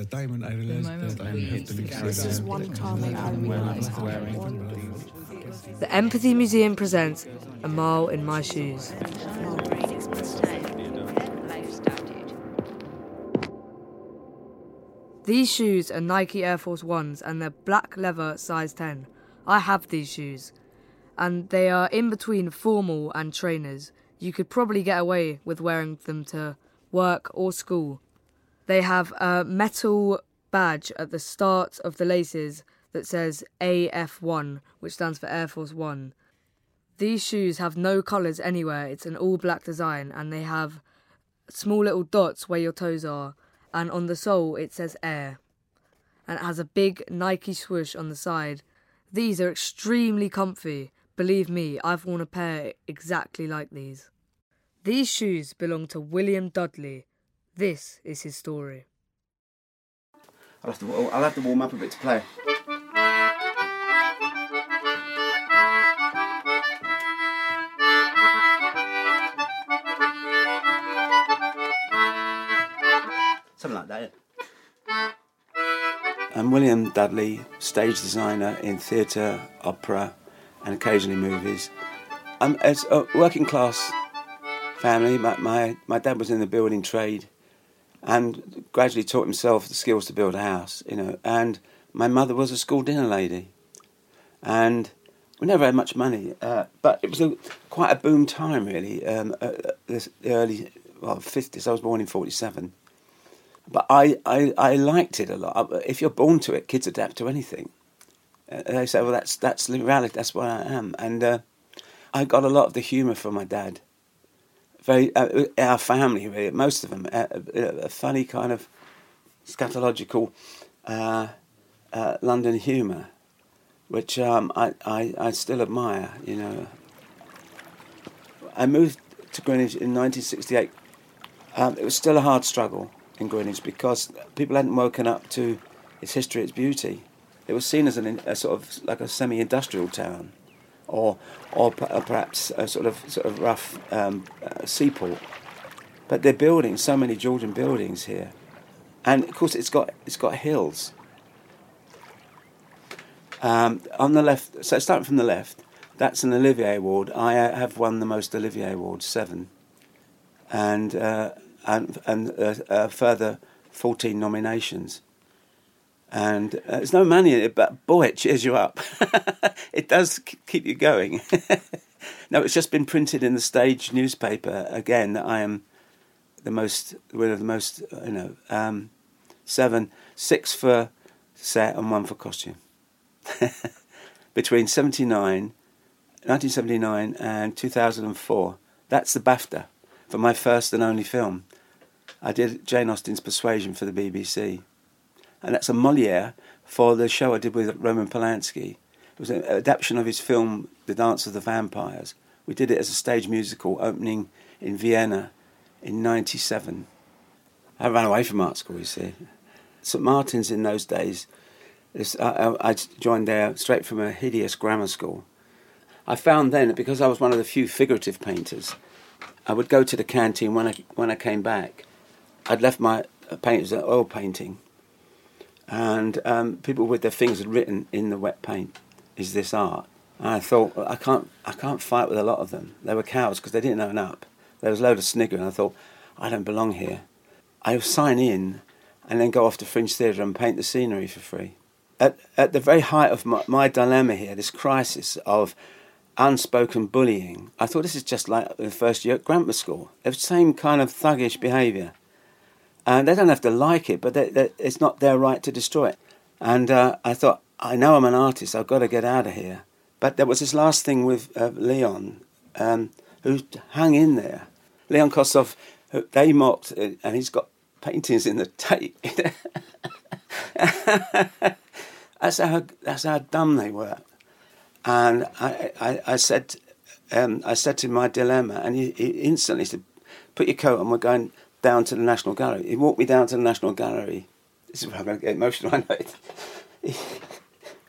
the time when I realized that I'm happily This is one time I realized The Empathy Museum presents A Mile in My Shoes. These shoes are Nike Air Force Ones and they're black leather size 10. I have these shoes and they are in between formal and trainers. You could probably get away with wearing them to work or school. They have a metal badge at the start of the laces that says AF1, which stands for Air Force One. These shoes have no colours anywhere, it's an all black design, and they have small little dots where your toes are, and on the sole it says Air. And it has a big Nike swoosh on the side. These are extremely comfy. Believe me, I've worn a pair exactly like these. These shoes belong to William Dudley. This is his story. I'll have to, I'll have to warm up a bit to play. Something like that. Yeah. I'm William Dudley, stage designer in theatre, opera, and occasionally movies. Um, I'm it's a working class family. My, my, my dad was in the building trade and gradually taught himself the skills to build a house, you know. And my mother was a school dinner lady. And we never had much money, uh, but it was a, quite a boom time, really. Um, uh, this early, well, 50s. I was born in 47. But I, I, I liked it a lot. If you're born to it, kids adapt to anything. Uh, they say, well, that's, that's the reality, that's what I am. And uh, I got a lot of the humour from my dad very uh, our family really most of them uh, a funny kind of scatological uh, uh, London humour, which um, I, I, I still admire. You know, I moved to Greenwich in 1968. Um, it was still a hard struggle in Greenwich because people hadn't woken up to its history, its beauty. It was seen as an, a sort of like a semi-industrial town or or uh, perhaps a sort of sort of rough um, uh, seaport. But they're building so many Georgian buildings here, and of course it's got it's got hills. Um, on the left, so starting from the left, that's an Olivier Award. I uh, have won the most Olivier Awards, seven, and uh, and and uh, a further fourteen nominations and uh, there's no money in it, but boy, it cheers you up. it does keep you going. no, it's just been printed in the stage newspaper again that I am the most, one of the most, uh, you know, um, seven, six for set and one for costume. Between 79, 1979 and 2004, that's the BAFTA for my first and only film. I did Jane Austen's Persuasion for the BBC and that's a Moliere for the show I did with Roman Polanski. It was an adaptation of his film The Dance of the Vampires. We did it as a stage musical opening in Vienna in 97. I ran away from art school, you see. St Martin's in those days, I, I joined there straight from a hideous grammar school. I found then that because I was one of the few figurative painters, I would go to the canteen when I, when I came back. I'd left my painters at oil painting and um, people with their fingers written in the wet paint, "Is this art?" And I thought, I can't, I can't fight with a lot of them. They were cowards because they didn't own up. There was a load of snigger, and I thought, I don't belong here. I would sign in, and then go off to Fringe Theatre and paint the scenery for free. At, at the very height of my, my dilemma here, this crisis of unspoken bullying, I thought this is just like the first year at grammar school. The same kind of thuggish behaviour. And they don't have to like it, but they, they, it's not their right to destroy it. And uh, I thought, I know I'm an artist, I've got to get out of here. But there was this last thing with uh, Leon, um, who hung in there. Leon Kossoff, they mocked, uh, and he's got paintings in the Tate. that's how that's how dumb they were. And I, I, I said, um, I said to my dilemma, and he, he instantly said, "Put your coat on. We're going down to the National Gallery. He walked me down to the National Gallery. This is where I'm going to get emotional. I know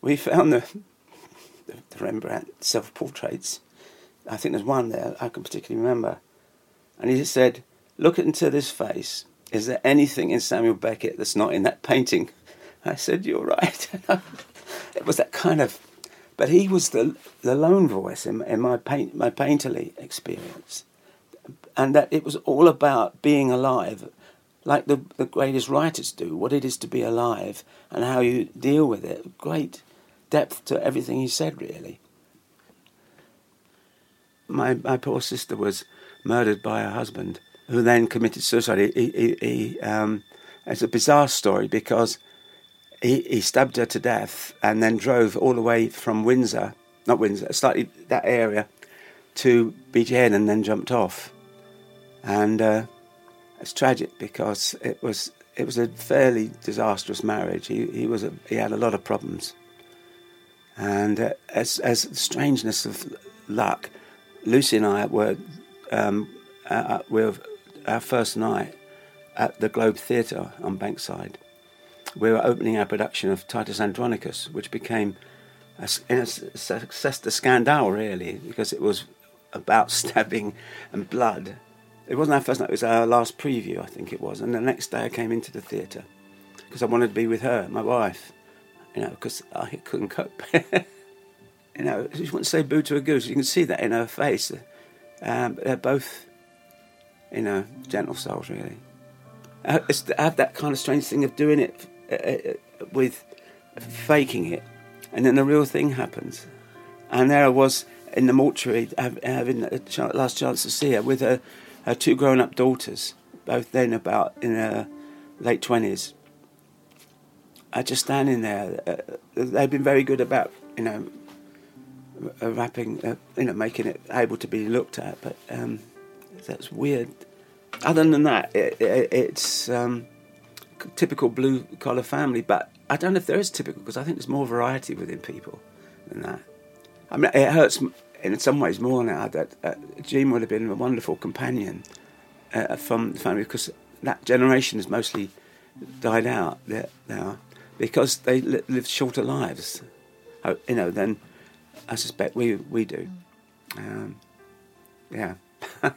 we found the, the, the Rembrandt self portraits. I think there's one there I can particularly remember. And he just said, Look into this face Is there anything in Samuel Beckett that's not in that painting? I said, You're right. it was that kind of. But he was the, the lone voice in, in my, paint, my painterly experience. And that it was all about being alive, like the, the greatest writers do, what it is to be alive and how you deal with it. Great depth to everything he said, really. My, my poor sister was murdered by her husband, who then committed suicide. He, he, he um, it's a bizarre story because he, he stabbed her to death and then drove all the way from Windsor, not Windsor, slightly that area, to Head and then jumped off. And uh, it's tragic because it was it was a fairly disastrous marriage. He he was a, he had a lot of problems, and uh, as as the strangeness of luck, Lucy and I were um, uh, were our first night at the Globe Theatre on Bankside we were opening our production of Titus Andronicus, which became a, a success, to scandal, really, because it was about stabbing and blood. It wasn't our first night, it was our last preview, I think it was. And the next day I came into the theatre because I wanted to be with her, my wife, you know, because I couldn't cope. you know, she wouldn't say boo to a goose. You can see that in her face. Um, they're both, you know, gentle souls, really. Uh, I have that kind of strange thing of doing it uh, uh, with faking it, and then the real thing happens. And there I was in the mortuary having a last chance to see her with her, her two grown up daughters, both then about in their late 20s. I just standing there. Uh, they've been very good about, you know, wrapping, uh, you know, making it able to be looked at, but um, that's weird. Other than that, it, it, it's. Um, typical blue collar family, but I don't know if there is typical because I think there's more variety within people than that. I mean, it hurts in some ways more now that uh, Jean would have been a wonderful companion uh, from the family because that generation has mostly died out now because they li- lived shorter lives, uh, you know, than I suspect we we do. Um, yeah.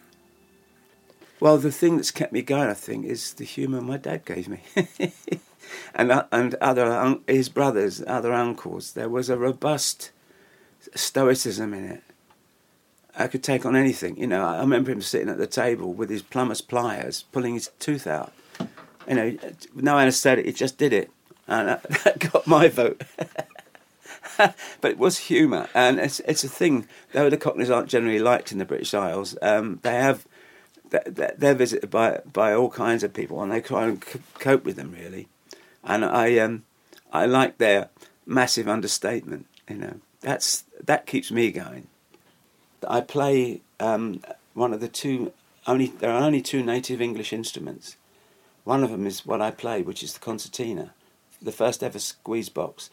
Well, the thing that's kept me going, I think, is the humour my dad gave me, and uh, and other um, his brothers, other uncles. There was a robust stoicism in it. I could take on anything. You know, I remember him sitting at the table with his plumber's pliers, pulling his tooth out. You know, no anaesthetic, he just did it, and that got my vote. but it was humour, and it's it's a thing. Though the Cockneys aren't generally liked in the British Isles, um, they have they're visited by by all kinds of people, and they try and cope with them really. And I um, I like their massive understatement. You know, that's that keeps me going. I play um, one of the two only there are only two native English instruments. One of them is what I play, which is the concertina, the first ever squeeze box.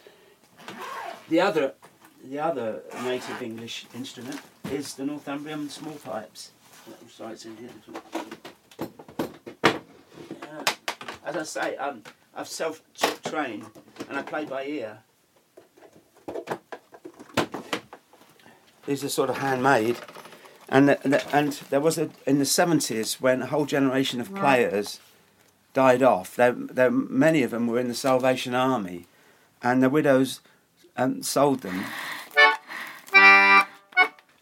The other, the other native English instrument is the Northumbrian small pipes sorry, it's in here. As I say, um, I've self-trained and I play by ear. These are sort of handmade, and the, and there was a in the seventies when a whole generation of players died off. There, there, many of them were in the Salvation Army, and the widows um, sold them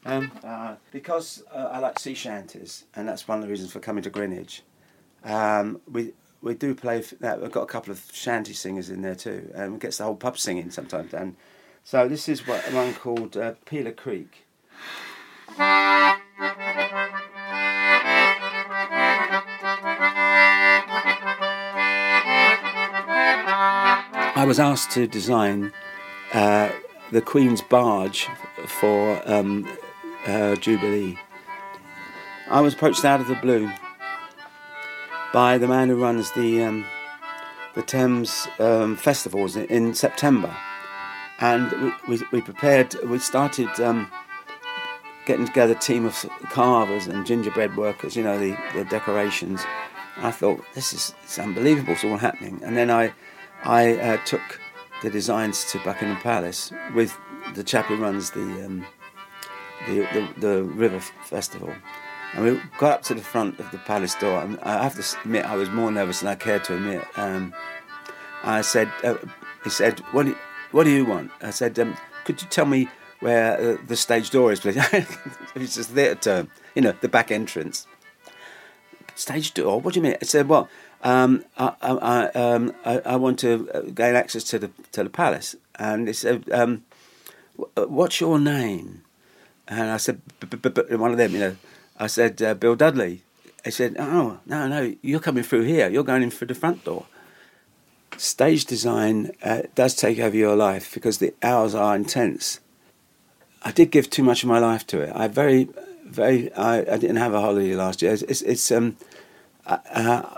um, uh, because uh, I like sea shanties, and that's one of the reasons for coming to Greenwich. Um, we we do play. That we've got a couple of shanty singers in there too, and it gets the whole pub singing sometimes. And so this is what one called uh, Peeler Creek. I was asked to design uh, the Queen's barge for um, uh, Jubilee. I was approached out of the blue by the man who runs the um, the Thames um, festivals in, in, September, and we, we, we, prepared. We started um, getting together a team of carvers and gingerbread workers. You know the, the decorations. I thought this is it's unbelievable. It's all happening, and then I I uh, took the designs to Buckingham Palace with the chap who runs the um, the, the, the River Festival. And we got up to the front of the palace door, and I have to admit I was more nervous than I cared to admit. Um, I said, uh, he said, what what do you want? I said, um, could you tell me where uh, the stage door is, please? it's a theatre term, you know, the back entrance. Stage door? What do you mean? I said, well, um, I, I, um, I, I, want to uh, gain access to the to the palace, and he said, um, "What's your name?" And I said, "One of them, you know." I said, uh, "Bill Dudley." He said, "Oh, no, no, you're coming through here. You're going in through the front door." Stage design uh, does take over your life because the hours are intense. I did give too much of my life to it. I very, very. I, I didn't have a holiday last year. It's, it's, it's um, I,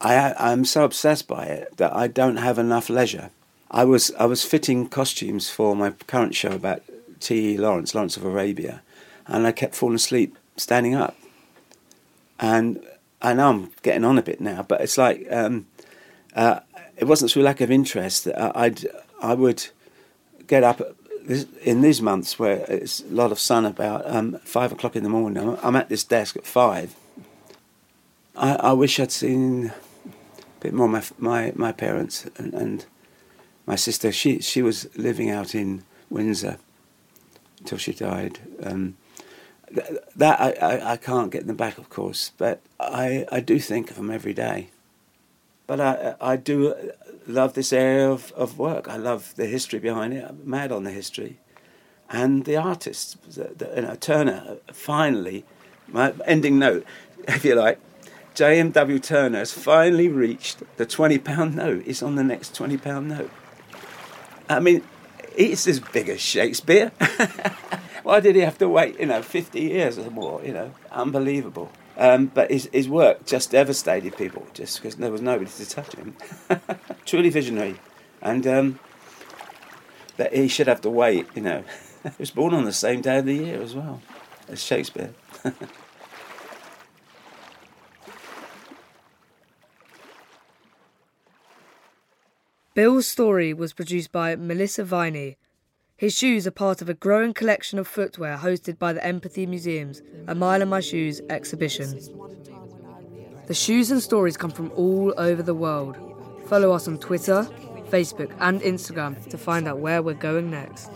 I, I'm so obsessed by it that I don't have enough leisure. I was I was fitting costumes for my current show about T. E. Lawrence, Lawrence of Arabia, and I kept falling asleep standing up. And I know I'm getting on a bit now, but it's like um, uh, it wasn't through lack of interest. I'd I would get up in these months where it's a lot of sun about um, five o'clock in the morning. I'm, at this desk at five. I, I, wish I'd seen a bit more my my, my parents and, and, my sister. She she was living out in Windsor until she died. Um, that I, I, I, can't get them back, of course, but I, I do think of them every day. But I I do love this area of, of work. I love the history behind it. I'm mad on the history. And the artists, the, the, you know, Turner, finally, my ending note, if you like, JMW Turner has finally reached the £20 note. It's on the next £20 note. I mean, it's as big as Shakespeare. Why did he have to wait, you know, 50 years or more, you know? Unbelievable. Um, but his, his work just devastated people just because there was nobody to touch him. Truly visionary. And um, that he should have to wait, you know. he was born on the same day of the year as well as Shakespeare. Bill's story was produced by Melissa Viney his shoes are part of a growing collection of footwear hosted by the Empathy Museum's A Mile in My Shoes exhibition. The shoes and stories come from all over the world. Follow us on Twitter, Facebook, and Instagram to find out where we're going next.